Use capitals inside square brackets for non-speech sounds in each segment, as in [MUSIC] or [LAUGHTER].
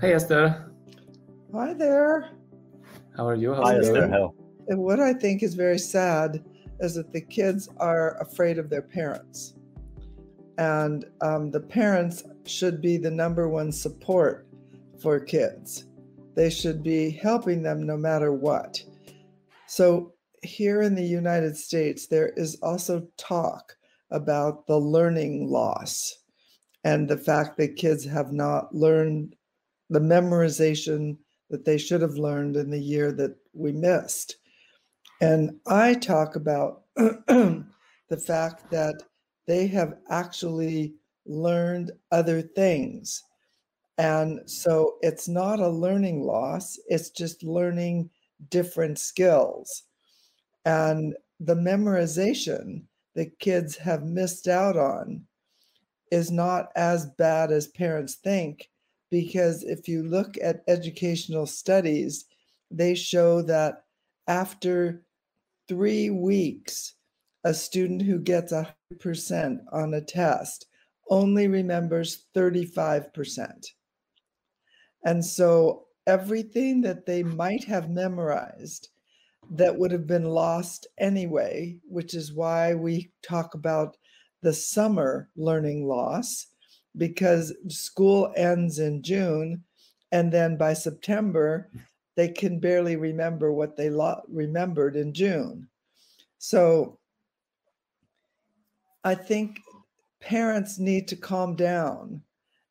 Hey, Esther. Hi there. How are you? How's Hi, Esther. How? And what I think is very sad is that the kids are afraid of their parents. And um, the parents should be the number one support for kids. They should be helping them no matter what. So, here in the United States, there is also talk about the learning loss and the fact that kids have not learned the memorization that they should have learned in the year that we missed. And I talk about [CLEARS THROAT] the fact that they have actually learned other things. And so it's not a learning loss, it's just learning different skills. And the memorization that kids have missed out on is not as bad as parents think because if you look at educational studies, they show that after three weeks, a student who gets 100% on a test only remembers 35%. And so everything that they might have memorized that would have been lost anyway, which is why we talk about the summer learning loss, because school ends in June, and then by September, they can barely remember what they lo- remembered in June. So I think parents need to calm down,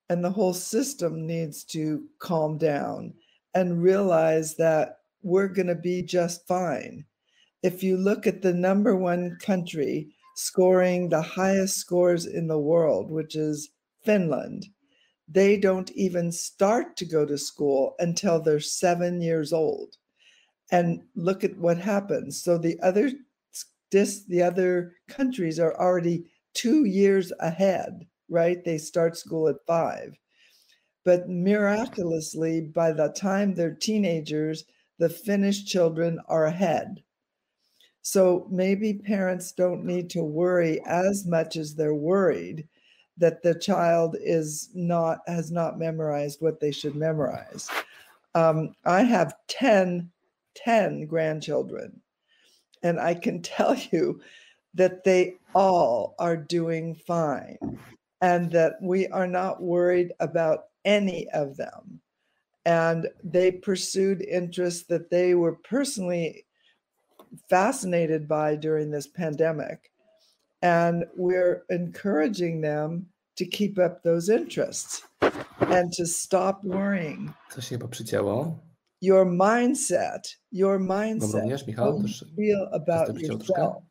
and the whole system needs to calm down and realize that we're going to be just fine. If you look at the number one country scoring the highest scores in the world, which is Finland, they don't even start to go to school until they're seven years old. And look at what happens. So the other dis, the other countries are already two years ahead, right? They start school at five. But miraculously, by the time they're teenagers, the Finnish children are ahead. So maybe parents don't need to worry as much as they're worried that the child is not has not memorized what they should memorize. Um, I have 10, 10 grandchildren, and I can [LAUGHS] tell you that they all are doing fine and that we are not worried about any of them. And they pursued interests that they were personally fascinated by during this pandemic. And we're encouraging them to keep up those interests and to stop worrying. Co się chyba przycięło? Your mindset, your mindset, również, how Michał? you Też feel about to przycięło troszkę? yourself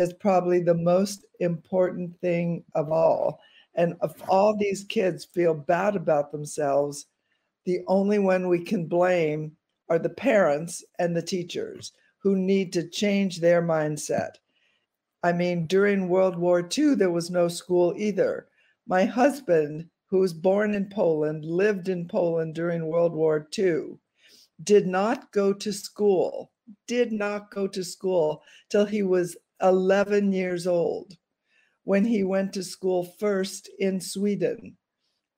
is probably the most important thing of all. And if all these kids feel bad about themselves, the only one we can blame are the parents and the teachers who need to change their mindset. I mean, during World War II, there was no school either. My husband, who was born in Poland, lived in Poland during World War II, did not go to school, did not go to school till he was 11 years old when he went to school first in Sweden.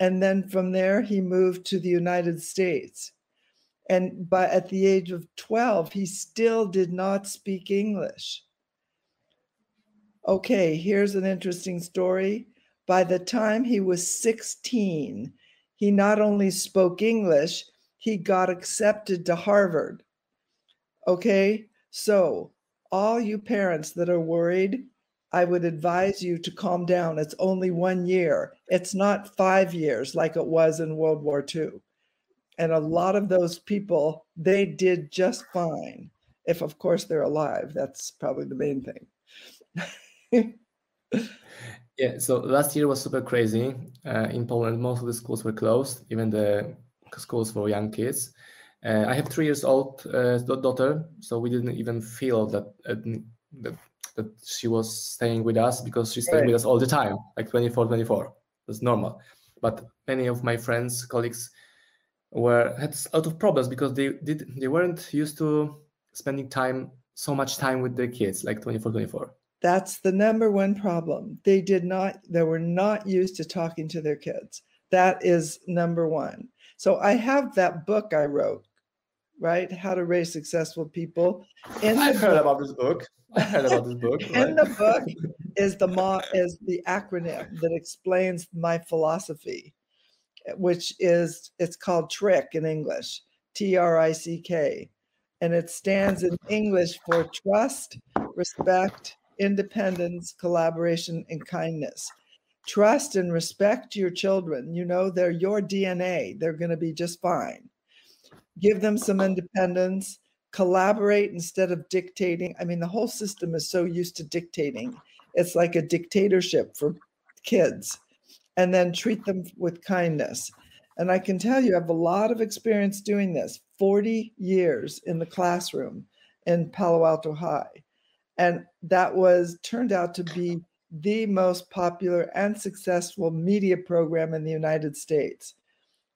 And then from there, he moved to the United States. And by at the age of 12, he still did not speak English. Okay, here's an interesting story. By the time he was 16, he not only spoke English, he got accepted to Harvard. Okay, so all you parents that are worried, I would advise you to calm down. It's only one year, it's not five years like it was in World War II. And a lot of those people, they did just fine. If, of course, they're alive. That's probably the main thing. [LAUGHS] [LAUGHS] Yeah, so last year was super crazy. Uh, in Poland, most of the schools were closed, even the schools for young kids. Uh, I have three years old uh, daughter, so we didn't even feel that, uh, that that she was staying with us because she's staying with us all the time, like 24, 24. That's normal. But many of my friends, colleagues, were had a lot of problems because they did they weren't used to spending time so much time with their kids, like 24, 24. That's the number one problem. They did not, they were not used to talking to their kids. That is number one. So I have that book I wrote, right? How to raise successful people. In I've heard book, about this book. I heard about this book. Right? In the book [LAUGHS] is the mo- is the acronym that explains my philosophy, which is it's called TRICK in English, T R I C K, and it stands in English for trust, respect, independence, collaboration, and kindness. Trust and respect your children. You know, they're your DNA. They're going to be just fine. Give them some independence, collaborate instead of dictating. I mean, the whole system is so used to dictating. It's like a dictatorship for kids. And then treat them with kindness. And I can tell you, I have a lot of experience doing this 40 years in the classroom in Palo Alto High. And that was turned out to be the most popular and successful media program in the United States.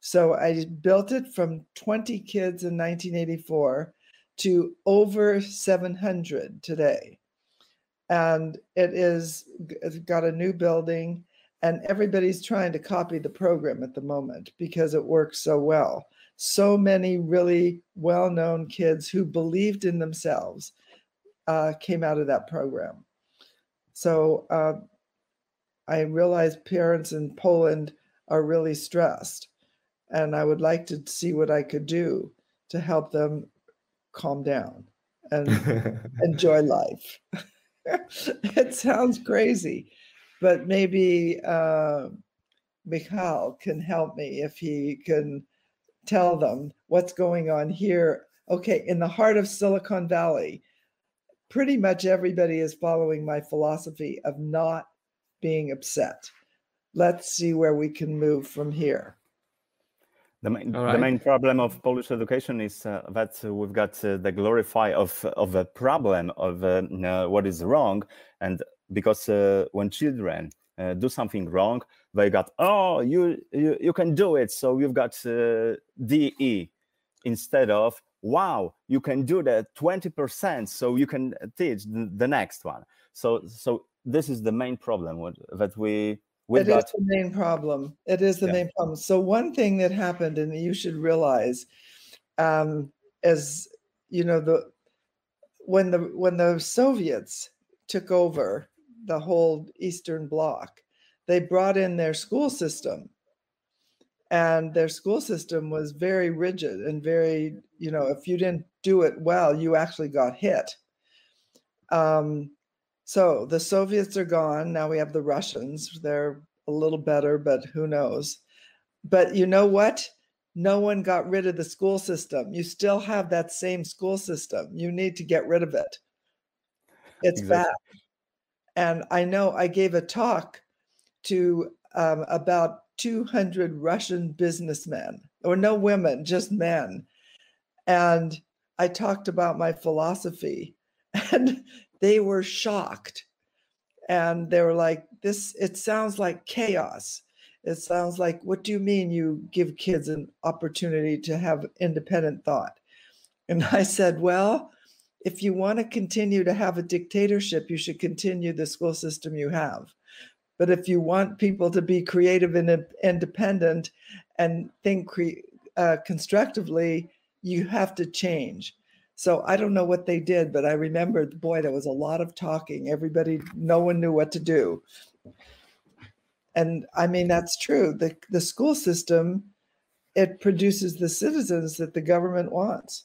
So I built it from 20 kids in 1984 to over 700 today. And it is it's got a new building and everybody's trying to copy the program at the moment because it works so well. So many really well-known kids who believed in themselves uh, came out of that program. So uh, I realize parents in Poland are really stressed, and I would like to see what I could do to help them calm down and [LAUGHS] enjoy life. [LAUGHS] it sounds crazy, but maybe uh, Mikhail can help me if he can tell them what's going on here. Okay, in the heart of Silicon Valley, pretty much everybody is following my philosophy of not being upset. Let's see where we can move from here. The main, right. the main problem of Polish education is uh, that uh, we've got uh, the glorify of of a problem of uh, what is wrong, and because uh, when children uh, do something wrong, they got oh you you, you can do it, so you've got DE instead of wow you can do that 20% so you can teach the next one so so this is the main problem that we we it got. is the main problem it is the yeah. main problem so one thing that happened and you should realize um as you know the when the when the soviets took over the whole eastern bloc they brought in their school system and their school system was very rigid and very you know if you didn't do it well you actually got hit. Um, so the soviets are gone. Now we have the russians. They're a little better but who knows? But you know what? No one got rid of the school system. You still have that same school system. You need to get rid of it. It's exactly. bad. And i know i gave a talk to um, about 200 Russian businessmen, or no women, just men. And I talked about my philosophy, [LAUGHS] and they were shocked. And they were like, This, it sounds like chaos. It sounds like, what do you mean you give kids an opportunity to have independent thought? And I said, Well, if you want to continue to have a dictatorship, you should continue the school system you have. But if you want people to be creative and independent and think cre- uh, constructively, you have to change. So I don't know what they did, but I remember, boy, there was a lot of talking. Everybody, no one knew what to do. And I mean, that's true. The, the school system, it produces the citizens that the government wants.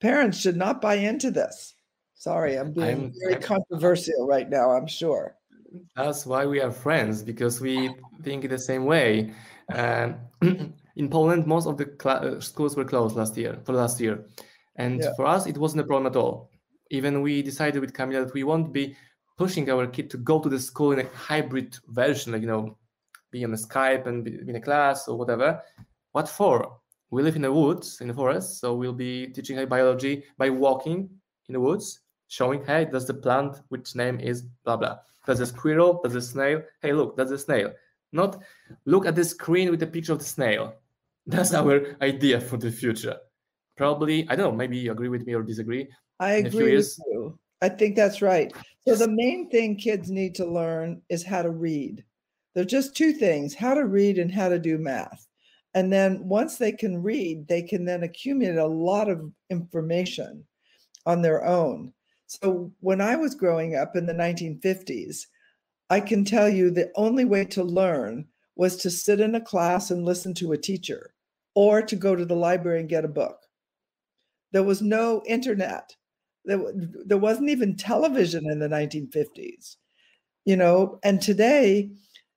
Parents should not buy into this. Sorry, I'm being I'm, very controversial right now, I'm sure that's why we are friends because we think the same way. Um, [CLEARS THROAT] in Poland, most of the uh, schools were closed last year for last year, and yeah. for us, it wasn't a problem at all. Even we decided with Camila that we won't be pushing our kid to go to the school in a hybrid version, like you know, be on a Skype and be in a class or whatever. What for? We live in the woods, in the forest, so we'll be teaching biology by walking in the woods, showing, hey, that's the plant which name is blah blah. That's a squirrel, that's a snail. Hey, look, that's a snail. Not look at the screen with a picture of the snail. [LAUGHS] That's our idea for the future. Probably, I don't know, maybe you agree with me or disagree. I agree with you. I think that's right. So the main thing kids need to learn is how to read. There's just two things, how to read and how to do math. And then once they can read, they can then accumulate a lot of information on their own. So when I was growing up in the 1950s, I can tell you the only way to learn was to sit in a class and listen to a teacher or to go to the library and get a book. There was no internet. There, there wasn't even television in the 1950s. You know, and today,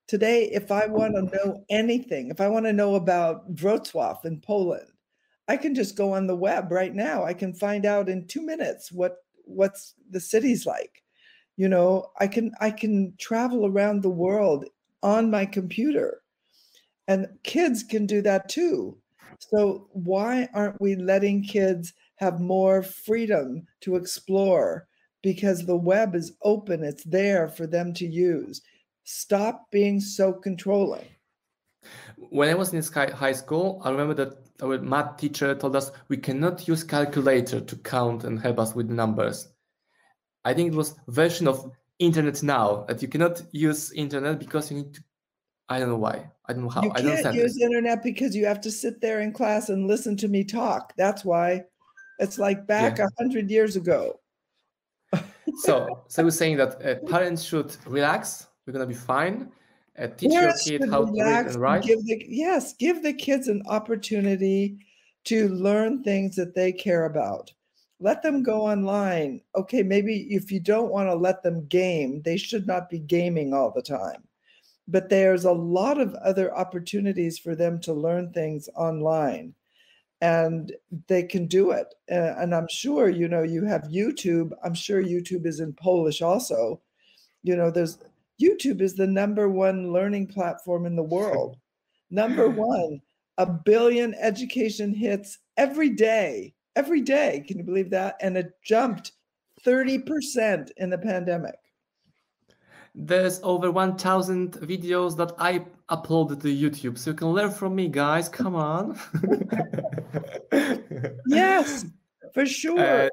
today, if I want to know anything, if I want to know about Wrocław in Poland, I can just go on the web right now. I can find out in two minutes what what's the city's like. You know, I can I can travel around the world on my computer. And kids can do that too. So why aren't we letting kids have more freedom to explore? Because the web is open, it's there for them to use. Stop being so controlling. When I was in high school, I remember that our math teacher told us we cannot use calculator to count and help us with numbers. I think it was version of internet now that you cannot use internet because you need to I don't know why. I don't know how. You I can't use internet because you have to sit there in class and listen to me talk. That's why. It's like back a yeah. hundred years ago. so, so [LAUGHS] we're saying that uh, parents should relax. We're gonna be fine. Uh, teach parents your kid how to read and write. Give the, yes, give the kids an opportunity to learn things that they care about. Let them go online. Okay, maybe if you don't want to let them game, they should not be gaming all the time but there's a lot of other opportunities for them to learn things online and they can do it and i'm sure you know you have youtube i'm sure youtube is in polish also you know there's youtube is the number one learning platform in the world number one a billion education hits every day every day can you believe that and it jumped 30% in the pandemic there's over 1000 videos that I uploaded to YouTube. So you can learn from me, guys. Come on. [LAUGHS] yes, for sure. Uh,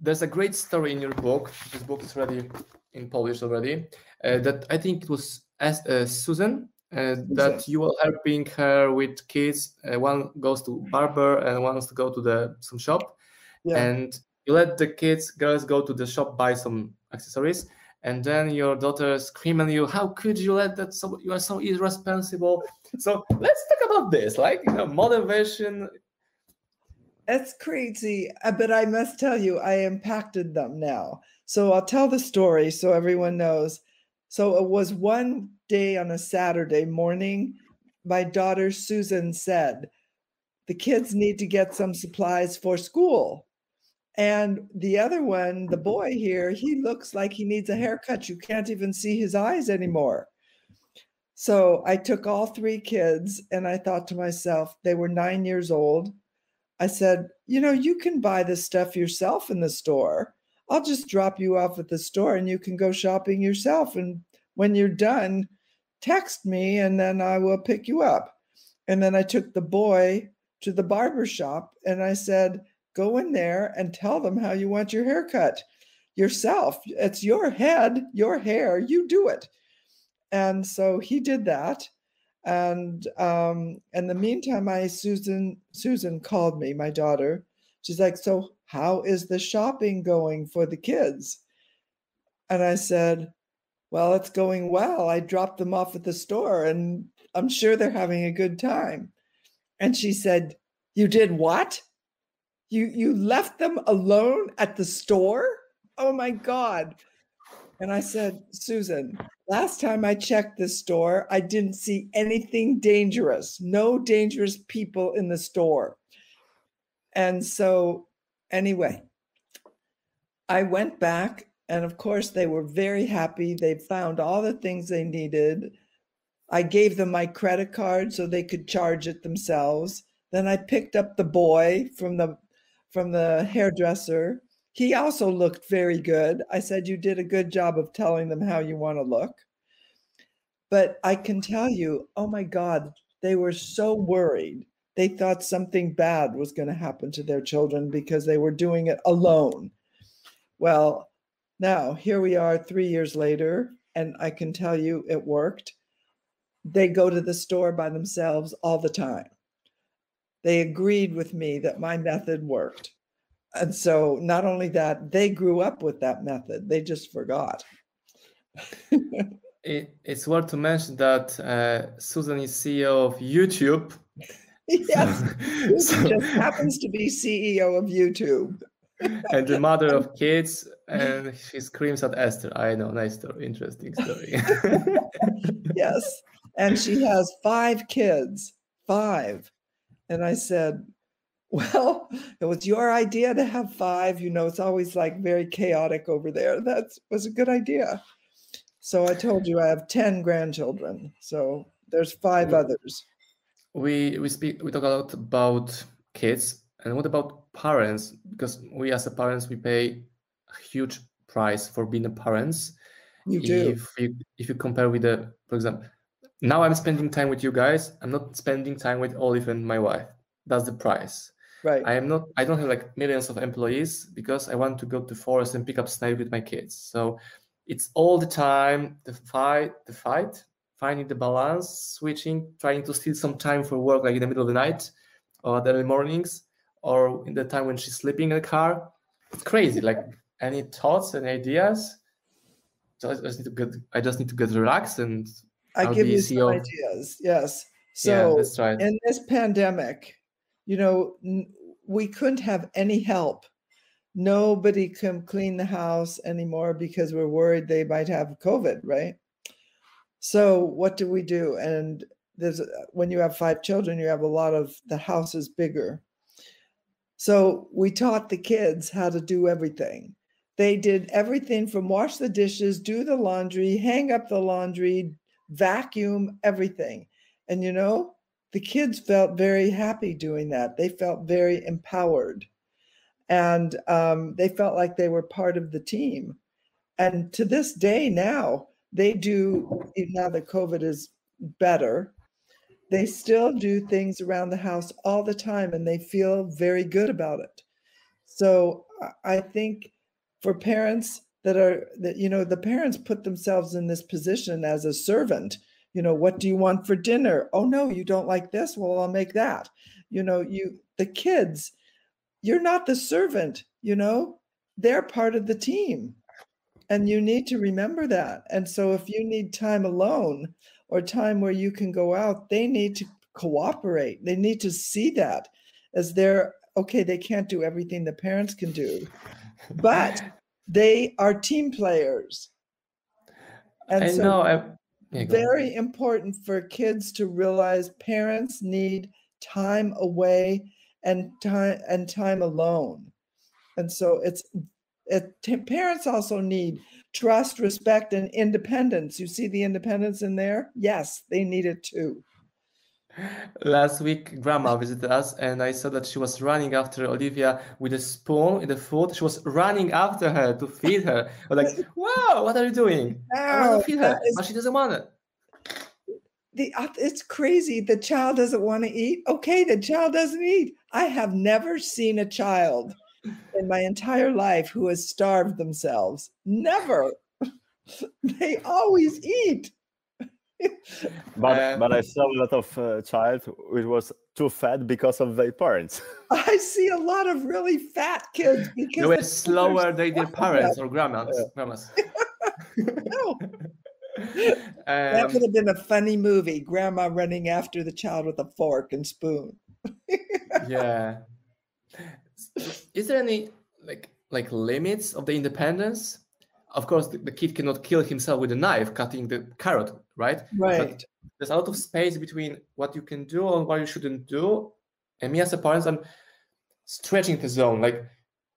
there's a great story in your book. This book is ready in Polish already. Uh, that I think it was as uh, Susan, uh, that you were helping her with kids. Uh, one goes to barber and one wants to go to the some shop, yeah. and you let the kids girls go to the shop buy some accessories. And then your daughter scream at you how could you let that so you are so irresponsible? So let's talk about this like you know version. It's crazy uh, but i must tell you i impacted them now. So i'll tell the story so everyone knows so it was one day on a saturday morning my daughter susan said the kids need to get some supplies for school and the other one, the boy here, he looks like he needs a haircut. You can't even see his eyes anymore. So I took all three kids and I thought to myself, they were nine years old. I said, You know, you can buy this stuff yourself in the store. I'll just drop you off at the store and you can go shopping yourself. And when you're done, text me and then I will pick you up. And then I took the boy to the barber shop and I said, go in there and tell them how you want your hair cut yourself. It's your head, your hair, you do it. And so he did that. And um, in the meantime, I Susan Susan called me, my daughter. She's like, "So how is the shopping going for the kids?" And I said, "Well, it's going well. I dropped them off at the store, and I'm sure they're having a good time." And she said, "You did what?" You you left them alone at the store? Oh my god. And I said, Susan, last time I checked the store, I didn't see anything dangerous, no dangerous people in the store. And so, anyway, I went back, and of course, they were very happy. They found all the things they needed. I gave them my credit card so they could charge it themselves. Then I picked up the boy from the from the hairdresser. He also looked very good. I said, You did a good job of telling them how you want to look. But I can tell you, oh my God, they were so worried. They thought something bad was going to happen to their children because they were doing it alone. Well, now here we are three years later, and I can tell you it worked. they go to the store by themselves all the time. They agreed with me that my method worked. And so, not only that, they grew up with that method, they just forgot. [LAUGHS] it, it's worth to mention that uh, Susan is CEO of YouTube. [LAUGHS] [LAUGHS] yes, [LAUGHS] so, just happens to be CEO of YouTube. [LAUGHS] and the mother of kids, and she screams at Esther. I know, nice story, interesting story. yes, and she has five kids, five. And I said, well, it was your idea to have five. You know, it's always like very chaotic over there. That was a good idea. So I told you I have 10 grandchildren. So there's five mm. others. We we speak we talk a lot about kids and what about parents? Because we as a parents we pay a huge price for being a parents. You do. If you if you compare with the for example, now I'm spending time with you guys. I'm not spending time with Olive and my wife. That's the price. Right. I am not. I don't have like millions of employees because I want to go to forest and pick up snipe with my kids. So it's all the time the fight, the fight, finding the balance, switching, trying to steal some time for work, like in the middle of the night or the early mornings, or in the time when she's sleeping in the car. It's crazy. like any thoughts and ideas? So I just need to get. I just need to get relaxed and I I'll give you some ideas. Yes. So yeah, right. in this pandemic, you know, we couldn't have any help. Nobody can clean the house anymore because we're worried they might have COVID, right? So what do we do? And there's when you have five children, you have a lot of the house is bigger. So we taught the kids how to do everything. They did everything from wash the dishes, do the laundry, hang up the laundry, vacuum everything. And you know, the kids felt very happy doing that. They felt very empowered. And um, they felt like they were part of the team. And to this day now, they do, now that COVID is better, they still do things around the house all the time and they feel very good about it. So I think for parents, that are that you know the parents put themselves in this position as a servant you know what do you want for dinner? Oh no you don't like this? Well i'll make that. You know you the kids you're not the servant you know? They're part of the team and you need to remember that and so if you need time alone or time where you can go out they need to cooperate they need to see that as they're okay they can't do everything the parents can do but they are team players. And I so know. I, yeah, very important for kids to realize parents need time away and time and time alone. And so it's it, parents also need trust, respect, and independence. You see the independence in there? Yes, they need it too. Last week, grandma visited us, and I saw that she was running after Olivia with a spoon in the food. She was running after her to feed her. I was like, [LAUGHS] "Wow, what are you doing?" I want to feed her, is, but she doesn't want it. The, uh, it's crazy. The child doesn't want to eat. Okay, the child doesn't eat. I have never seen a child in my entire life who has starved themselves. Never. [LAUGHS] they always eat [LAUGHS] but uh, but I saw a lot of uh, child which was too fat because of their parents. [LAUGHS] I see a lot of really fat kids because they were slower than their parents or grandmas. Yeah. grandmas. no. Um, that would have been a funny movie. Grandma running after the child with a fork and spoon. yeah. Is there any like like limits of the independence? of course the, the, kid cannot kill himself with a knife cutting the carrot right? Right. but there's a lot of space between what you can do and what you shouldn't do. And me as a parent i'm stretching the zone like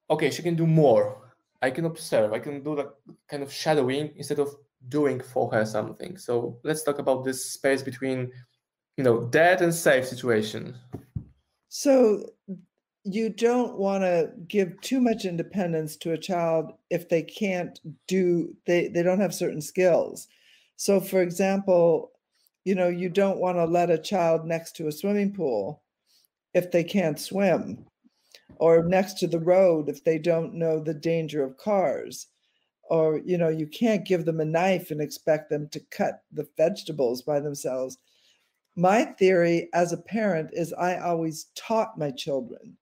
okay she can do more. I can observe. I can do the kind of shadowing instead of doing for her something. So let's talk about this space between you know dead and safe situation. So you don't want to give too much independence to a child if they can't do they they don't have certain skills. So for example you know you don't want to let a child next to a swimming pool if they can't swim or next to the road if they don't know the danger of cars or you know you can't give them a knife and expect them to cut the vegetables by themselves. My theory as a parent is i always taught my children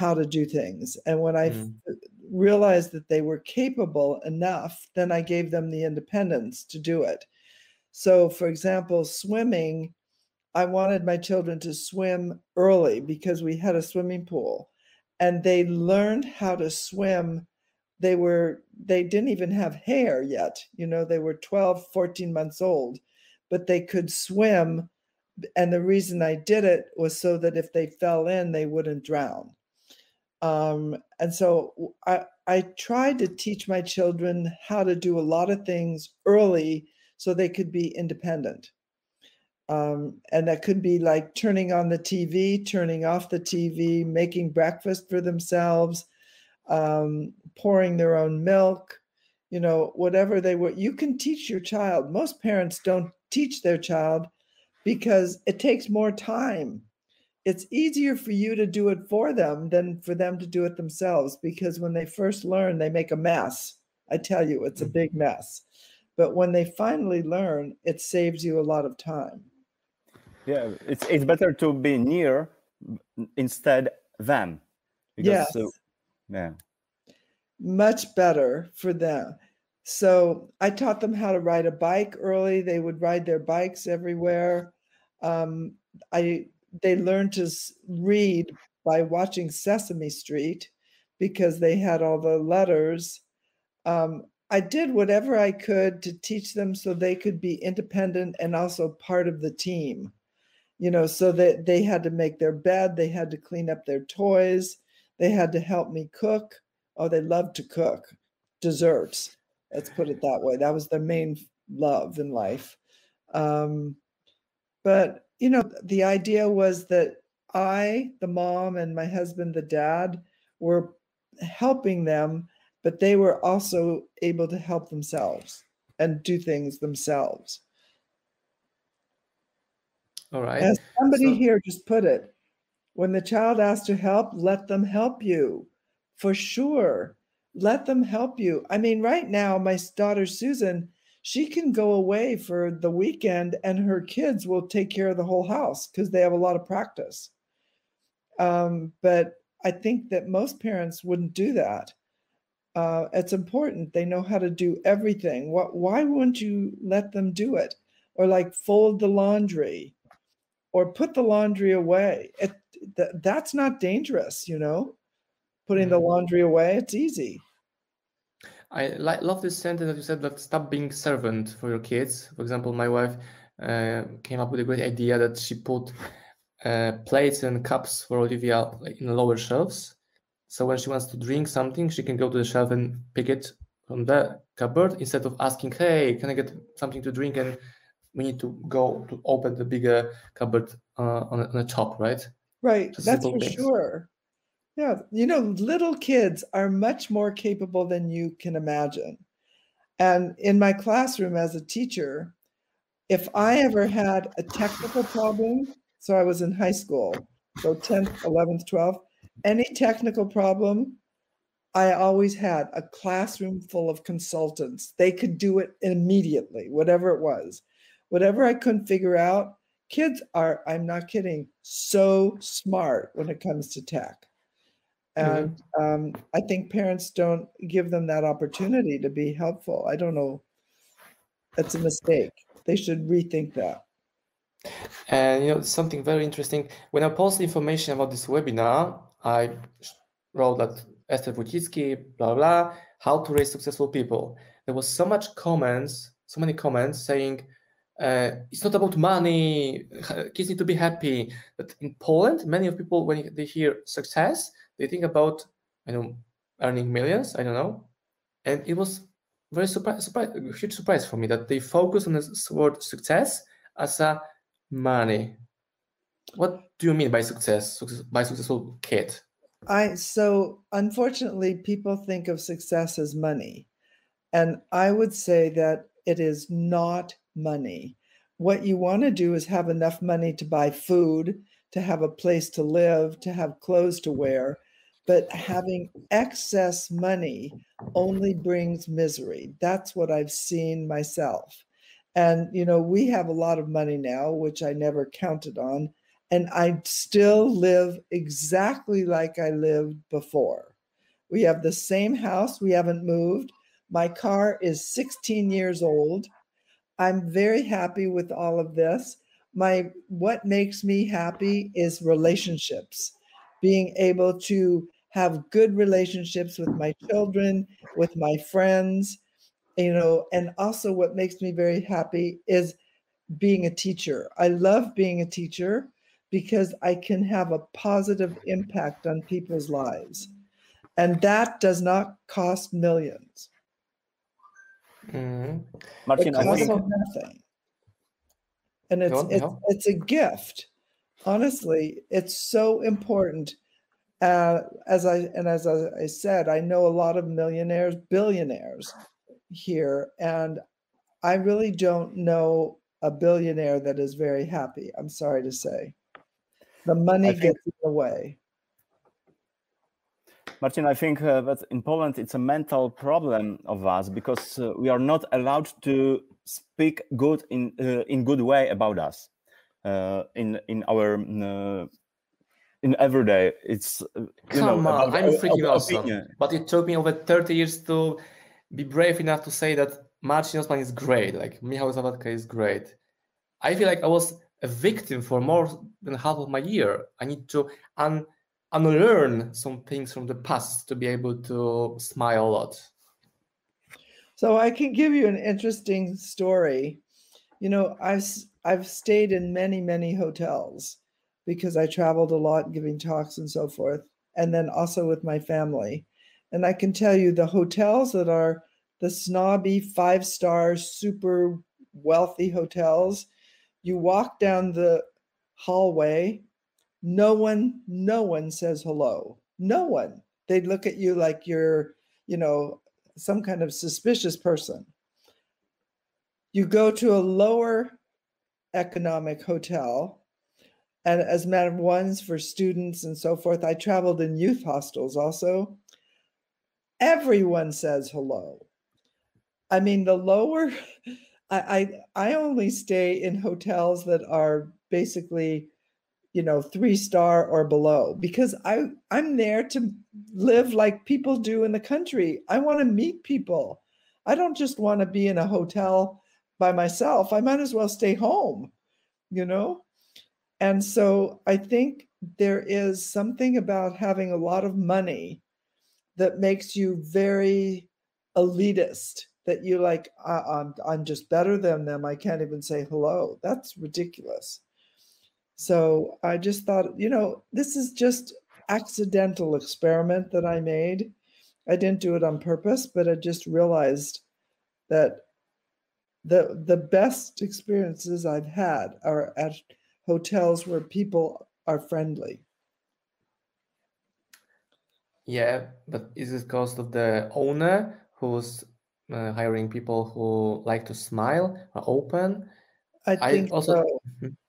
how to do things and when i mm. realized that they were capable enough then i gave them the independence to do it. So for example swimming i wanted my children to swim early because we had a swimming pool and they learned how to swim. They were they didn't even have hair yet you know they were 12 14 months old but they could swim and the reason i did it was so that if they fell in they wouldn't drown um, and so I, I tried to teach my children how to do a lot of things early so they could be independent um, and that could be like turning on the tv turning off the tv making breakfast for themselves um, pouring their own milk, you know, whatever they were. You can teach your child. Most parents don't teach their child because it takes more time. It's easier for you to do it for them than for them to do it themselves because when they first learn, they make a mess. I tell you, it's a mm. big mess. But when they finally learn, it saves you a lot of time. Yeah, it's it's better to be near instead them. Because, yes. Uh, yeah much better for them. So I taught them how to ride a bike early. They would ride their bikes everywhere. Um, I they learned to read by watching Sesame Street because they had all the letters. Um, I did whatever I could to teach them so they could be independent and also part of the team. You know, so that they had to make their bed, they had to clean up their toys, they had to help me cook oh, they love to cook desserts. Let's put it that way. That was their main love in life. Um, but, you know, the idea was that I, the mom, and my husband, the dad, were helping them, but they were also able to help themselves and do things themselves. All right. As somebody so- here just put it, when the child asks to help, let them help you for sure. Let them help you. I mean, right now, my daughter Susan, she can go away for the weekend and her kids will take care of the whole house because they have a lot of practice. Um, but I think that most parents wouldn't do that. Uh, it's important. They know how to do everything. What, why wouldn't you let them do it? Or like fold the laundry or put the laundry away. It, th- that's not dangerous, you know? putting the mm-hmm. laundry away. It's easy. I like, love this sentence that you said that stop being servant for your kids. For example, my wife uh, came up with a great idea that she put uh, plates and cups for Olivia in the lower shelves. So when she wants to drink something, she can go to the shelf and pick it from the cupboard instead of asking, "Hey, can I get something to drink?" and we need to go to open the bigger cupboard uh, on, on a top, right? Right. Just That's for things. sure. Yeah, you know, little kids are much more capable than you can imagine. And in my classroom as a teacher, if I ever had a technical problem, so I was in high school, so 10th, 11th, 12th, any technical problem, I always had a classroom full of consultants. They could do it immediately, whatever it was. Whatever I couldn't figure out, kids are, I'm not kidding, so smart when it comes to tech. And mm-hmm. um, I think parents don't give them that opportunity to be helpful. I don't know. That's a mistake. They should rethink that. And you know something very interesting. When I posted information about this webinar, I wrote that Esther Wojcicki, blah blah, how to raise successful people. There was so much comments, so many comments saying uh, it's not about money. Kids need to be happy. But in Poland, many of people when they hear success, they think about I know earning millions. I don't know, and it was very surprise, surprise, huge surprise for me that they focus on the word success as a money. What do you mean by success? By successful kid? I so unfortunately people think of success as money, and I would say that it is not money. What you want to do is have enough money to buy food, to have a place to live, to have clothes to wear, but having excess money only brings misery. That's what I've seen myself. And, you know, we have a lot of money now, which I never counted on. And I still live exactly like I lived before. We have the same house, we haven't moved. My car is 16 years old. I'm very happy with all of this. My what makes me happy is relationships. Being able to have good relationships with my children, with my friends, you know, and also what makes me very happy is being a teacher. I love being a teacher because I can have a positive impact on people's lives. And that does not cost millions. Mm-hmm. Martin, it costs nothing. And it's, it's, it's a gift. Honestly, it's so important uh, as I and as I said, I know a lot of millionaires, billionaires here, and I really don't know a billionaire that is very happy. I'm sorry to say, the money think, gets in the way. Martin, I think uh, that in Poland it's a mental problem of us because uh, we are not allowed to speak good in uh, in good way about us in in our uh, in everyday. It's uh, you Come know, on, I'm freaking awesome. But it took me over 30 years to be brave enough to say that Marcin Osman is great. Like Michał Zawadzka is great. I feel like I was a victim for more than half of my year. I need to un- unlearn some things from the past to be able to smile a lot. So I can give you an interesting story. You know, I've I've stayed in many many hotels because I traveled a lot giving talks and so forth, and then also with my family. And I can tell you the hotels that are the snobby five star, super wealthy hotels, you walk down the hallway, no one, no one says hello. No one. They look at you like you're, you know, some kind of suspicious person. You go to a lower economic hotel and as of ones for students and so forth. I traveled in youth hostels also. Everyone says hello. I mean, the lower, [LAUGHS] I, I I only stay in hotels that are basically, you know, three star or below because I I'm there to live like people do in the country. I want to meet people. I don't just want to be in a hotel by myself. I might as well stay home, you know? And so I think there is something about having a lot of money that makes you very elitist that you like I'm I'm just better than them. I can't even say hello. That's ridiculous. So I just thought, you know, this is just accidental experiment that I made. I didn't do it on purpose, but I just realized that the the best experiences I've had are at hotels where people are friendly. Yeah, but is it because of the owner who's uh, hiring people who like to smile, are open? I think I also. So. [LAUGHS]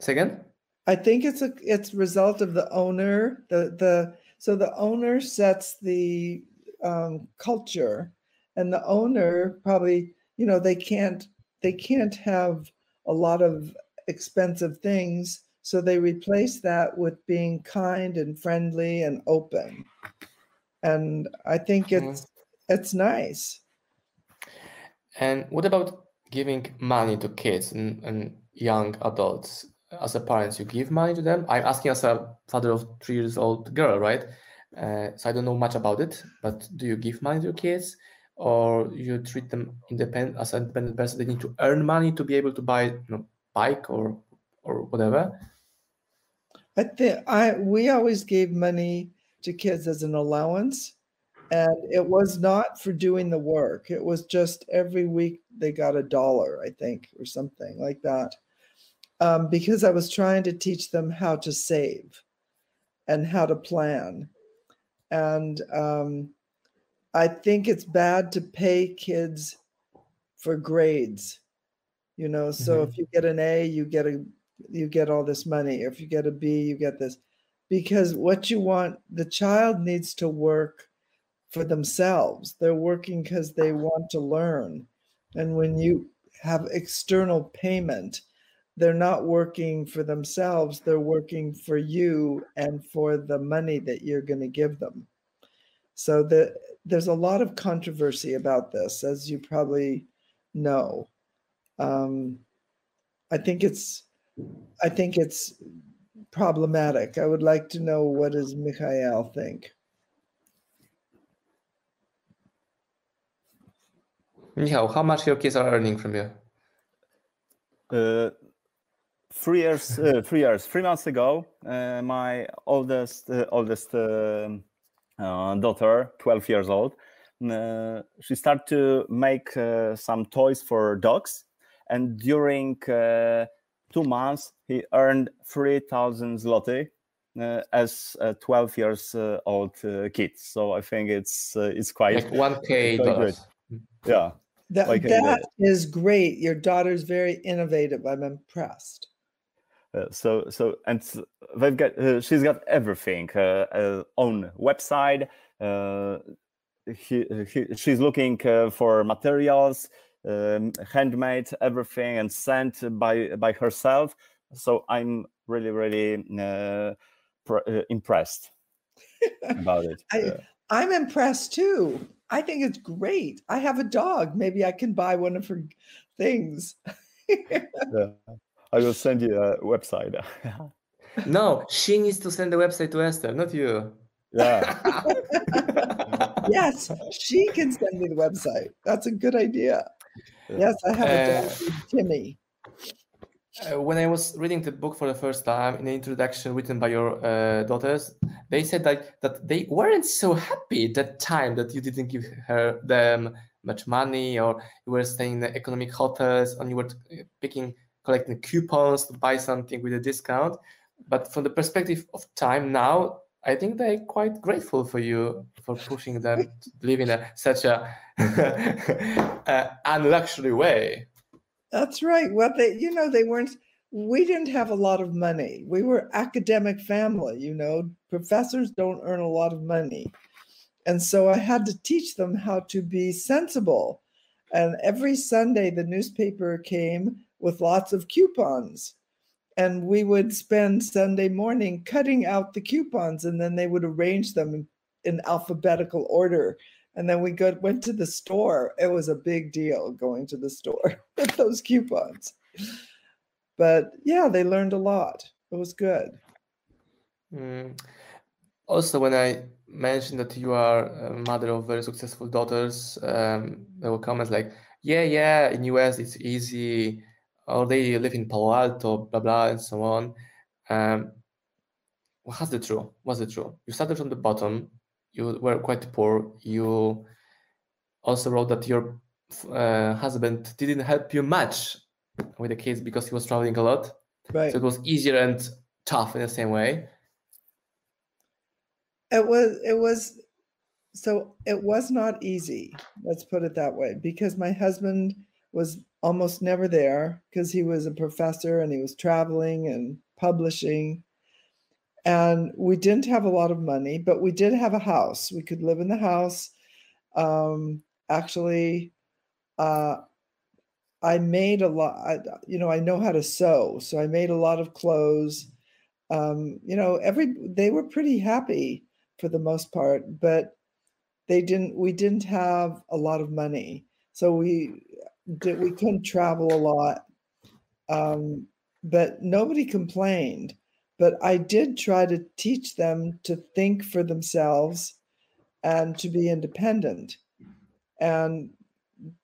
Second. I think it's a it's result of the owner. The the so the owner sets the um, culture, and the owner probably you know they can't they can't have a lot of expensive things. So they replace that with being kind and friendly and open. And I think mm-hmm. it's mm-hmm. it's nice. And what about giving money to kids and, and young adults? As a parent, you give money to them. I'm asking as a father of three years old girl, right? Uh, so I don't know much about it, but do you give money to kids? Or you treat them as an independent person they need to earn money to be able to buy you know bike or or whatever. I think i we always gave money to kids as an allowance and it was not for doing the work. It was just every week they got a dollar i think or something like that um, because i was trying to teach them how to save and how to plan. And um, I think it's bad to pay kids for grades. You know, so mm-hmm. if you get an A, you get a you get all this money. If you get a B, you get this. because what you want the child needs to work for themselves they're working because they want to learn and when you have external payment they're not working for themselves they're working for you and for the money that you're going to give them so the, there's a lot of controversy about this as you probably know. Um, i think it's i think it's problematic. I would like to know what does Mikhail think? Michał, how much your kids are earning from you? Uh, three years, uh, three years, three months ago, uh, my oldest, uh, oldest um, uh, Uh, daughter, twelve years old, uh, she started to make uh, some toys for dogs, and during uh, two months, he earned three thousand zloty as a twelve years old kid. So I think it's it's quite like one k dollars. Yeah. That, like that is great. Your daughter's very innovative. I'm impressed. Uh, so so and they've got uh, she's got everything uh, uh own website uh, he, he, she's looking uh, for materials um, handmade everything and sent by by herself so i'm really really impressed about it [LAUGHS] I, i'm impressed too I think it's great. I have a dog. Maybe I can buy one of her things. yeah. I will send you a website. [LAUGHS] no, she needs to send the website to Esther, not you. Yeah. [LAUGHS] yes, she can send me the website. That's a good idea. Yes, I have a dog, uh, Timmy. Uh, when I was reading the book for the first time in the introduction written by your uh, daughters, they said that, that they weren't so happy that time that you didn't give her them much money or you were staying in the economic hotels and you were uh, picking collecting coupons to buy something with a discount. But from the perspective of time now, I think they're quite grateful for you for pushing them [LAUGHS] to live in a, such a, [LAUGHS] a unluxury way. That's right. Well, they, you know, they weren't, we didn't have a lot of money. We were academic family, you know, professors don't earn a lot of money. And so I had to teach them how to be sensible. And every Sunday, the newspaper came with lots of coupons. And we would spend Sunday morning cutting out the coupons, and then they would arrange them in, alphabetical order and then we go, went to the store. It was a big deal going to the store [LAUGHS] with those coupons. But yeah, they learned a lot. It was good. Mm. Also, when I mentioned that you are a mother of very successful daughters, um, there were comments like, "Yeah, yeah, in US it's easy," or "They live in Palo Alto," blah blah, and so on. Um, what's the truth? What's the truth? You started from the bottom you were quite poor. You also wrote that your uh, husband didn't help you much with the kids because he was traveling a lot. Right. So it was easier and tough in the same way. It was. It was. So it was not easy. Let's put it that way, because my husband was almost never there because he was a professor and he was traveling and publishing and we didn't have a lot of money, but we did have a house. We could live in the house. Um, actually, uh, I made a lot. I, you know, I know how to sew, so I made a lot of clothes. Um, you know, every they were pretty happy for the most part, but they didn't. We didn't have a lot of money, so we did. We couldn't travel a lot, um, but nobody complained but I did try to teach them to think for themselves and to be independent. And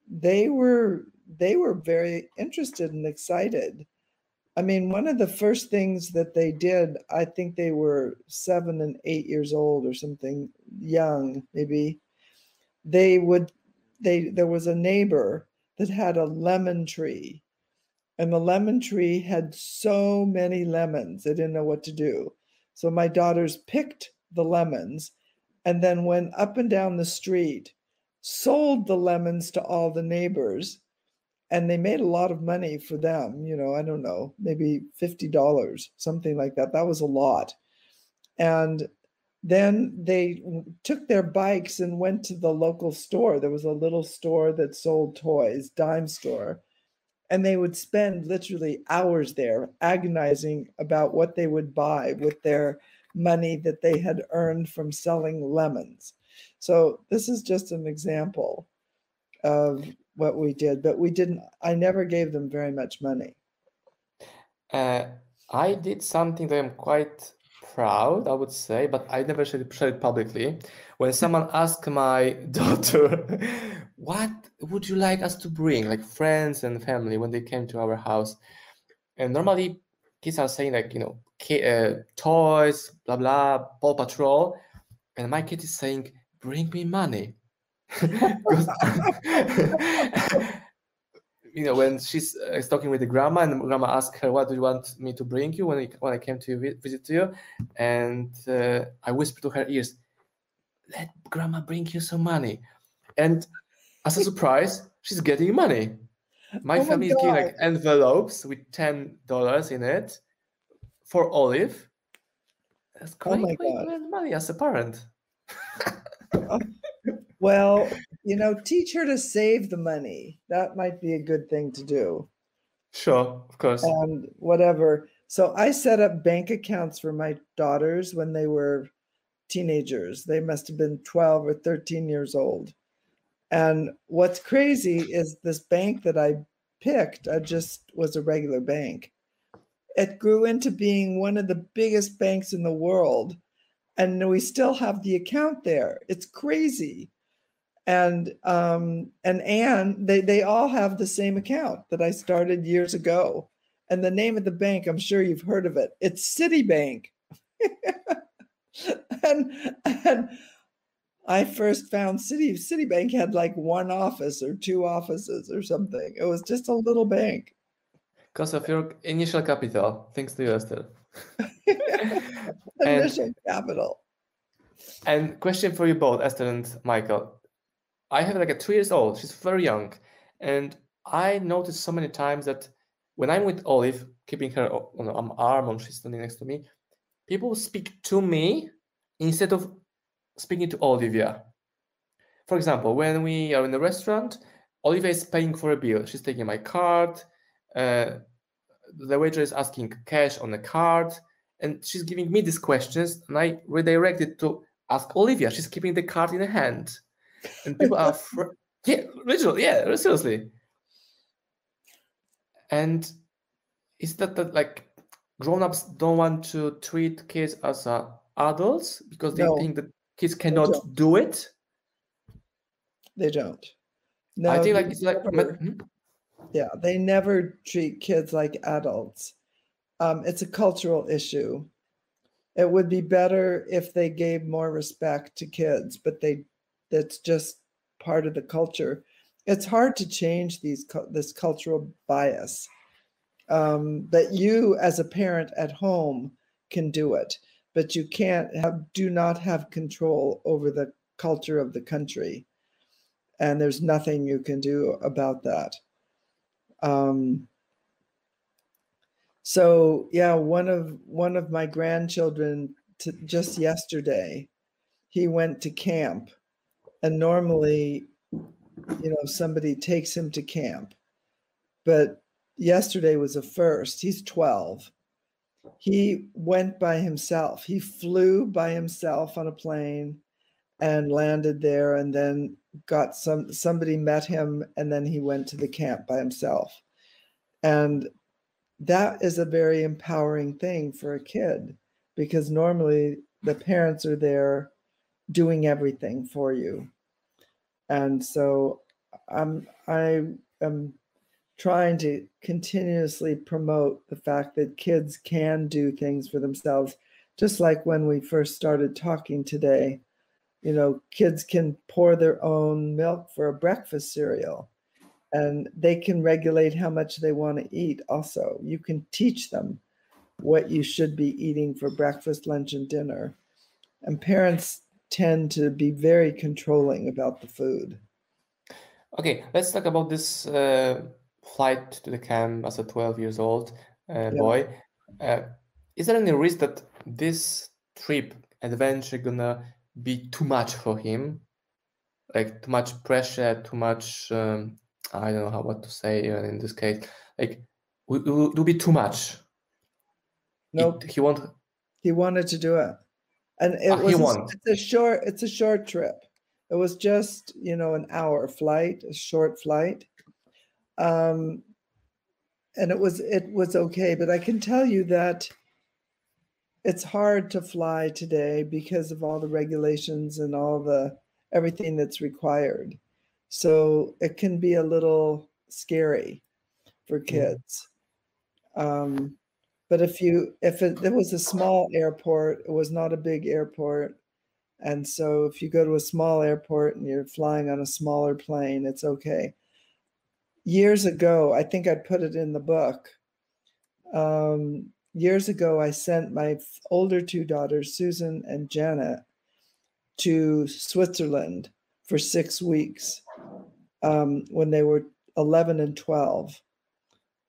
they were they were very interested and excited. I mean, one of the first things that they did, I think they were seven and eight years old or something young, maybe. They would they there was a neighbor that had a lemon tree and the lemon tree had so many lemons, they didn't know what to do. So my daughters picked the lemons and then went up and down the street, sold the lemons to all the neighbors, and they made a lot of money for them. You know, I don't know, maybe $50, something like that. That was a lot. And then they took their bikes and went to the local store. There was a little store that sold toys, dime store. And they would spend literally hours there agonizing about what they would buy with their money that they had earned from selling lemons. So, this is just an example of what we did, but we didn't, I never gave them very much money. Uh, I did something that I'm quite proud, I would say, but I never shared it, publicly. When someone asked my [LAUGHS] daughter, What would you like us to bring, like friends and family, when they came to our house? And normally kids are saying, like, you know, uh, toys, blah, blah, Paw Patrol. And my kid is saying, Bring me money. [LAUGHS] [LAUGHS] you know, when she's uh, talking with the grandma, and the grandma asks her, "What do you want me to bring you when I, when I came to visit you?" And uh, I whisper to her ears, "Let grandma bring you some money." And as a surprise, she's getting money. My oh family my is giving like envelopes with ten dollars in it for Olive. That's quite, oh my quite money as a parent. [LAUGHS] well, you know, teach her to save the money. That might be a good thing to do. Sure, of course. And whatever. So I set up bank accounts for my daughters when they were teenagers. They must have been 12 or 13 years old. And what's crazy is this bank that I picked, I just was a regular bank. It grew into being one of the biggest banks in the world. And we still have the account there. It's crazy and um, and Anne, they they all have the same account that I started years ago. And the name of the bank, I'm sure you've heard of it. It's Citibank. [LAUGHS] and and I first found City Citibank had like one office or two offices or something. It was just a little bank. Because of your initial capital, thanks to you, Esther. initial and, capital. And question for you both, Esther and Michael. I have like a two years old. She's very young, and I noticed so many times that when I'm with Olive, keeping her on an arm when she's standing next to me, people speak to me instead of speaking to Olivia. For example, when we are in a restaurant, Olivia is paying for a bill. She's taking my card. Uh, the waiter is asking cash on the card, and she's giving me these questions, and I redirect it to ask Olivia. She's keeping the card in her hand and people are [LAUGHS] fr- yeah, literally, yeah, seriously. And is that that like grown-ups don't want to treat kids as uh, adults because they no, think that kids cannot do it? They don't. No, I think like it's like never, hmm? yeah, they never treat kids like adults. Um, it's a cultural issue. It would be better if they gave more respect to kids, but they that's just part of the culture. It's hard to change these this cultural bias, um, but you as a parent at home can do it. But you can't have do not have control over the culture of the country, and there's nothing you can do about that. Um, so yeah, one of one of my grandchildren just yesterday, he went to camp and normally you know somebody takes him to camp but yesterday was a first he's 12 he went by himself. He flew by himself on a plane and landed there and then got some somebody met him and then he went to the camp by himself. And that is a very empowering thing for a kid because normally the parents are there doing everything for you. And so I'm I am trying to continuously promote the fact that kids can do things for themselves. Just like when we first started talking today, you know, kids can pour their own milk for a breakfast cereal and they can regulate how much they want to eat also. You can teach them what you should be eating for breakfast, lunch, and dinner. And parents tend to be very controlling about the food. Okay, let's talk about this uh, flight to the camp as a 12 years old uh, yeah. boy. Uh, is there any risk that this trip adventure gonna be too much for him like too much pressure too much um, i don't know how what to say in this case like it will be too much no nope. he won't he wanted to do it and it ah, was a, it's a short it's a short trip. It was just you know an hour flight a short flight. Um and it was it was okay but i can tell you that it's hard to fly today because of all the regulations and all the everything that's required. So it can be a little scary for mm. kids. Um, but if you if it, it was a small airport it was not a big airport. And so if you go to a small airport and you're flying on a smaller plane it's okay. Years ago i think i put it in the book. Um, years ago i sent my older two daughters susan and janet to switzerland for six weeks um, when they were 11 and 12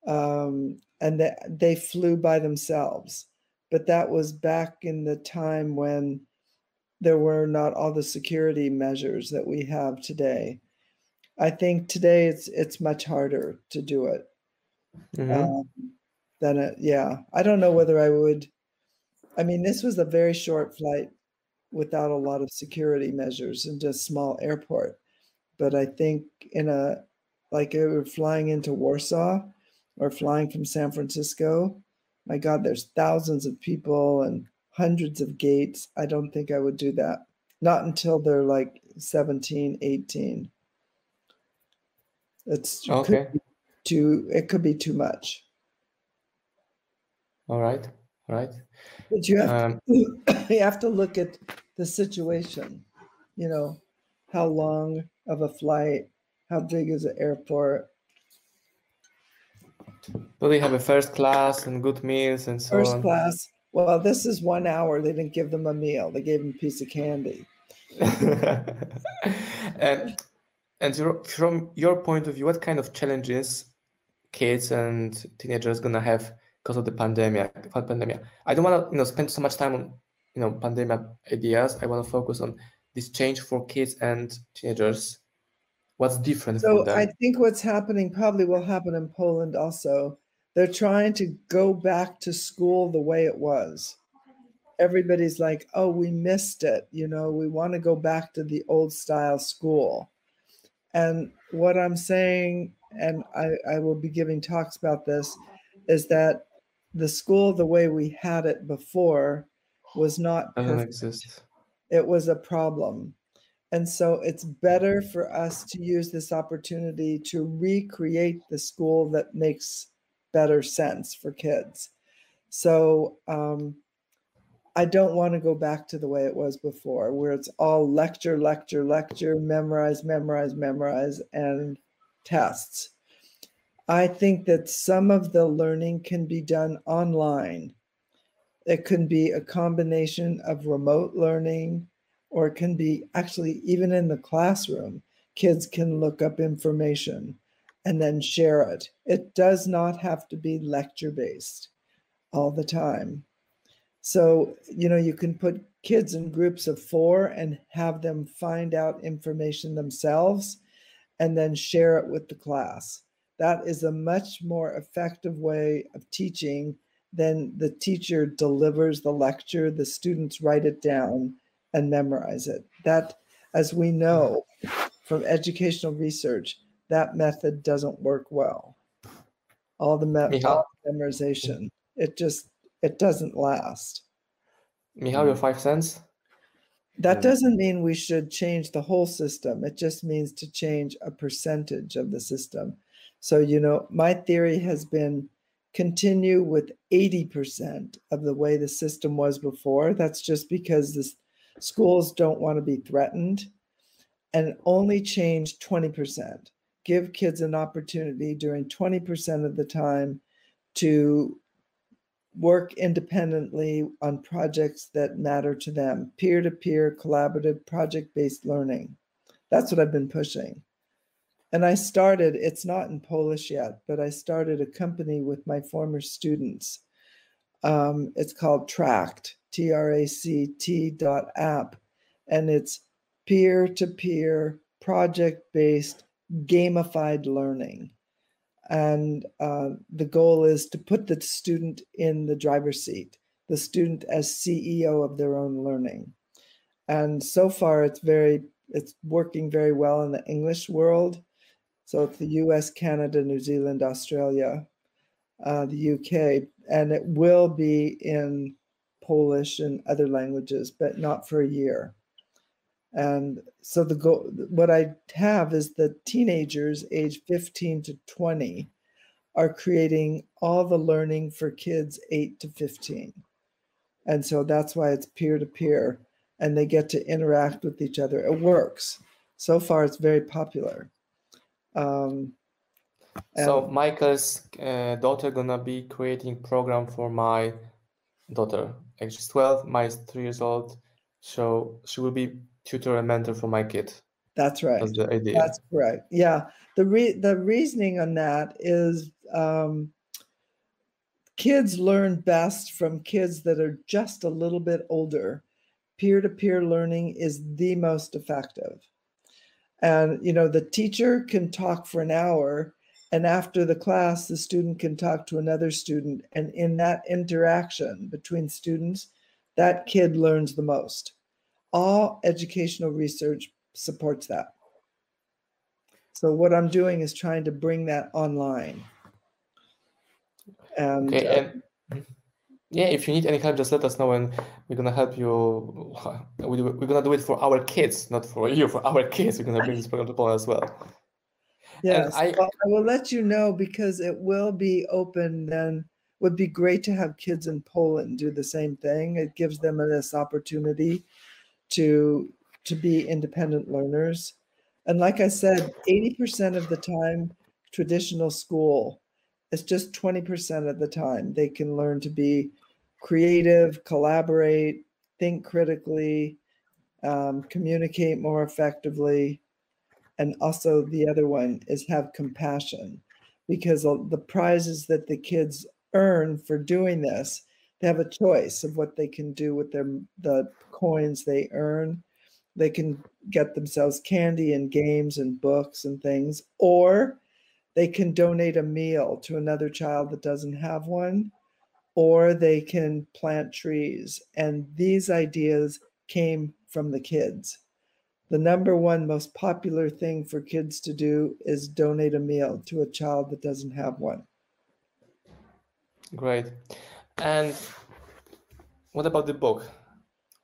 um, and they, they flew by themselves. But that was back in the time when there were not all the security measures that we have today. I think today it's it's much harder to do it. Mm-hmm. Um, than it, yeah. I don't know whether I would. I mean, this was a very short flight without a lot of security measures and just small airport. But I think in a like we were flying into Warsaw, or flying from San Francisco, my God, there's thousands of people and hundreds of gates. I don't think I would do that. Not until they're like 17, 18. It's okay. too it could be too much. All right. All right. But you have um, to, [COUGHS] you have to look at the situation. You know, how long of a flight, how big is the airport, do they have a first class and good meals and so first on? class. Well, this is one hour. They didn't give them a meal. They gave them a piece of candy. [LAUGHS] and and from your point of view, what kind of challenges kids and teenagers gonna have because of the pandemic? Pandemic. I don't want to you know spend so much time on you know pandemic ideas. I want to focus on this change for kids and teenagers What's different? So I think what's happening probably will happen in Poland also. They're trying to go back to school the way it was. Everybody's like, oh, we missed it. You know, we want to go back to the old style school. And what I'm saying, and I, I will be giving talks about this, is that the school the way we had it before was not doesn't. It was a problem. And so it's better for us to use this opportunity to recreate the school that makes better sense for kids. So um, I don't want to go back to the way it was before, where it's all lecture, lecture, lecture, memorize, memorize, memorize, and tests. I think that some of the learning can be done online. It can be a combination of remote learning or it can be actually even in the classroom, kids can look up information and then share it. It does not have to be lecture based all the time. So, you know, you can put kids in groups of four and have them find out information themselves and then share it with the class. That is a much more effective way of teaching than the teacher delivers the lecture, the students write it down, and memorize it. That, as we know from educational research, that method doesn't work well. All the me- all memorization, it just it doesn't last. Michal, your five cents. That doesn't mean we should change the whole system. It just means to change a percentage of the system. So, you know, my theory has been continue with 80% of the way the system was before. That's just because this Schools don't want to be threatened and only change 20%. Give kids an opportunity during 20% of the time to work independently on projects that matter to them peer to peer, collaborative, project based learning. That's what I've been pushing. And I started, it's not in Polish yet, but I started a company with my former students. Um, it's called Tract T R A C T dot app. And it's peer to peer, project based, gamified learning. And uh, the goal is to put the student in the driver's seat, the student as CEO of their own learning. And so far, it's very it's working very well in the English world. So it's the U.S., Canada, New Zealand, Australia, uh, the UK, and it will be in Polish and other languages, but not for a year. And so the goal, what I have is the teenagers age 15 to 20 are creating all the learning for kids 8 to 15. And so that's why it's peer to peer and they get to interact with each other. It works. So far, it's very popular. Um, so Michael's uh, daughter gonna be creating program for my daughter. She's 12, my three years old. So she will be tutor and mentor for my kid. That's right. That's the idea. That's right. Yeah. The re- the reasoning on that is um, kids learn best from kids that are just a little bit older. Peer to peer learning is the most effective. And you know, the teacher can talk for an hour, and after the class, the student can talk to another student, and in that interaction between students, that kid learns the most all educational research supports that. So what I'm doing is trying to bring that online. And, okay, uh, and yeah, if you need any help, just let us know, and we're gonna help you. [LAUGHS] We're gonna do it for our kids, not for you. For our kids, we're gonna bring this program to Poland as well. Yes, I, well, I will let you know because it will be open. Then would be great to have kids in Poland do the same thing. It gives them this opportunity to to be independent learners. And like I said, 80% of the time, traditional school, it's just 20% of the time they can learn to be creative, collaborate, think critically, um, communicate more effectively. And also, the other one is have compassion because the prizes that the kids earn for doing this they have a choice of what they can do with their the coins they earn. They can get themselves candy and games and books and things, or they can donate a meal to another child that doesn't have one, or they can plant trees. And these ideas came from the kids. The number one most popular thing for kids to do is donate a meal to a child that doesn't have one. Great. And what about the book?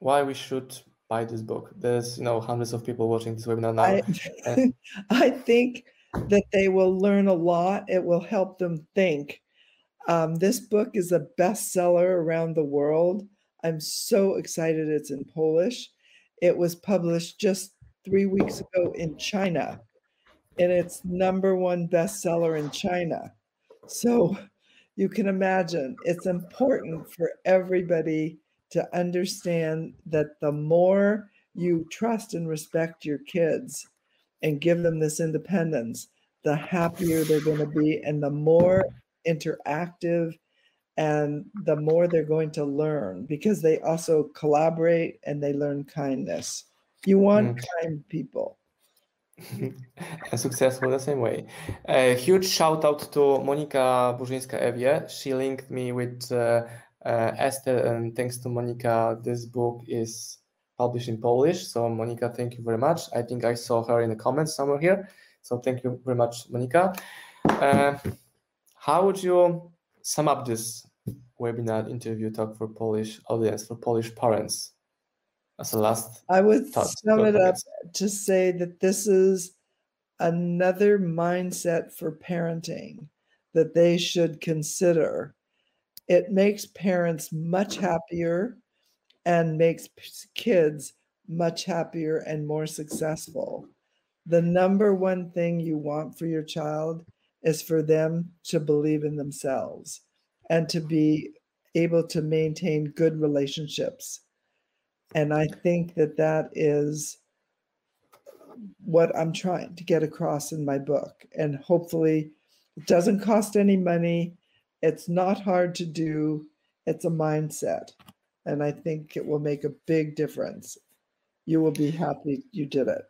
Why we should buy this book? There's you know hundreds of people watching this webinar now. I, [LAUGHS] I think that they will learn a lot. It will help them think. Um, this book is a bestseller around the world. I'm so excited it's in Polish. It was published just three weeks ago in China, and it's number one bestseller in China. So you can imagine it's important for everybody to understand that the more you trust and respect your kids and give them this independence, the happier they're going to be and the more interactive and the more they're going to learn because they also collaborate and they learn kindness. You want mm. kind people. and [LAUGHS] successful the same way. A huge shout out to Monika Burzyńska-Ewie. She linked me with uh, uh, Esther, and thanks to Monika, this book is published in Polish. So, Monika, thank you very much. I think I saw her in the comments somewhere here. So, thank you very much, Monika. Uh, how would you sum up this webinar interview talk for Polish audience, for Polish parents? As a last, I would thought. sum it up to say that this is another mindset for parenting that they should consider. It makes parents much happier and makes kids much happier and more successful. The number one thing you want for your child is for them to believe in themselves and to be able to maintain good relationships and I think that that is what I'm trying to get across in my book. And hopefully, it doesn't cost any money. It's not hard to do. It's a mindset. And I think it will make a big difference. You will be happy you did it.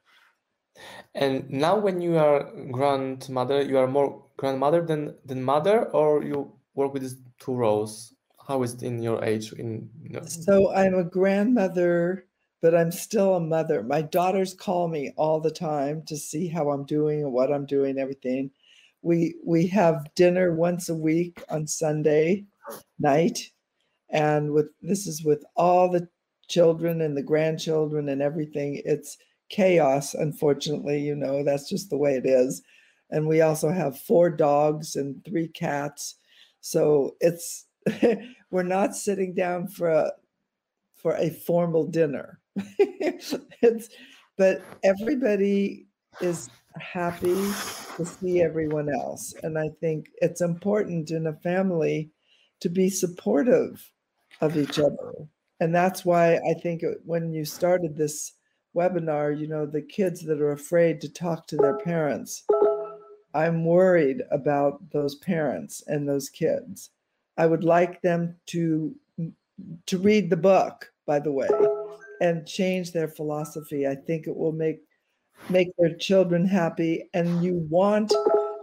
And now, when you are grandmother, you are more grandmother than than mother, or you work with these two roles? How is it in your age? In you know? so, I'm a grandmother, but I'm still a mother. My daughters call me all the time to see how I'm doing and what I'm doing, everything. We we have dinner once a week on Sunday night, and with this is with all the children and the grandchildren and everything. It's chaos, unfortunately, you know, that's just the way it is. And we also have four dogs and three cats. So it's [LAUGHS] we're not sitting down for a for a formal dinner. [LAUGHS] it's but everybody is happy to see everyone else. And I think it's important in a family to be supportive of each other. And that's why I think when you started this webinar, you know, the kids that are afraid to talk to their parents, I'm worried about those parents and those kids. I would like them to to read the book, by the way, and change their philosophy. I think it will make make their children happy and you want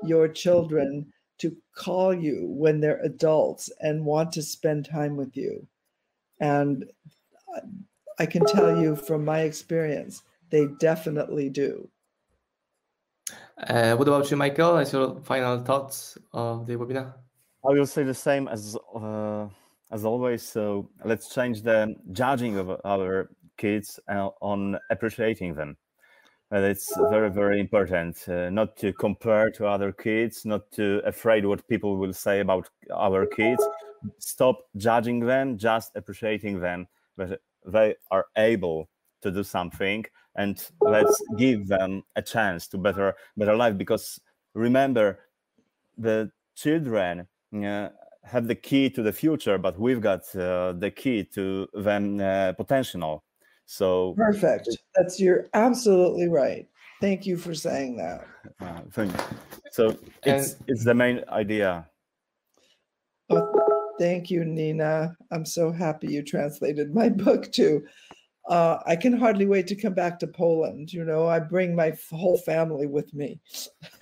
your children to call you when they're adults and want to spend time with you. And I can tell you from my experience, they definitely do. Uh, what about you, Michael? As your final thoughts of the webinar? I will say the same as uh, as always. So let's change the judging of our kids uh, on appreciating them. Uh, it's very very important uh, not to compare to other kids, not to afraid what people will say about our kids. Stop judging them, just appreciating them. But they are able to do something and let's give them a chance to better better life because remember the children have the key to the future but we've got uh, the key to then uh, potential so perfect that's you're absolutely right thank you for saying that [LAUGHS] uh, thank you. so it's and, it's the main idea oh, Thank you, Nina. I'm so happy you translated my [LAUGHS] book too. Uh, I can hardly wait to come back to Poland. You know, I bring my whole family with me.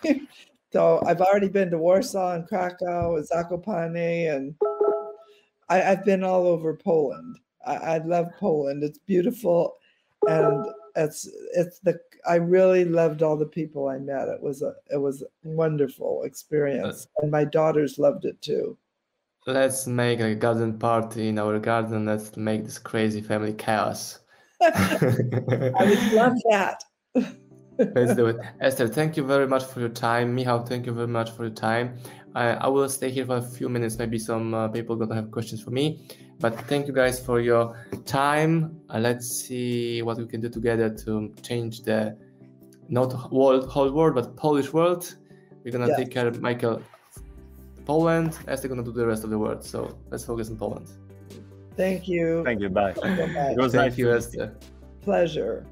[LAUGHS] so I've already been to Warsaw and Krakow and Zakopane, and I, have been all over Poland. I, I love Poland. It's beautiful, and it's it's the I really loved all the people I met. It was a it was a wonderful experience, and my daughters loved it too let's make a garden party in our garden. Let's make this crazy family chaos. [LAUGHS] I would love that. [LAUGHS] Let's do it. Esther, thank you very much for your time. Michał, thank you very much for your time. I, I will stay here for a few minutes. Maybe some uh, people gonna have questions for me. But thank you guys for your time. Uh, let's see what we can do together to change the not world, whole world, but Polish world. We're gonna yes. take care of Michael Poland, Esther going to do the rest of the world. So let's focus on Poland. Thank you. Thank you. Bye. It was Thank nice you, Esther. Pleasure.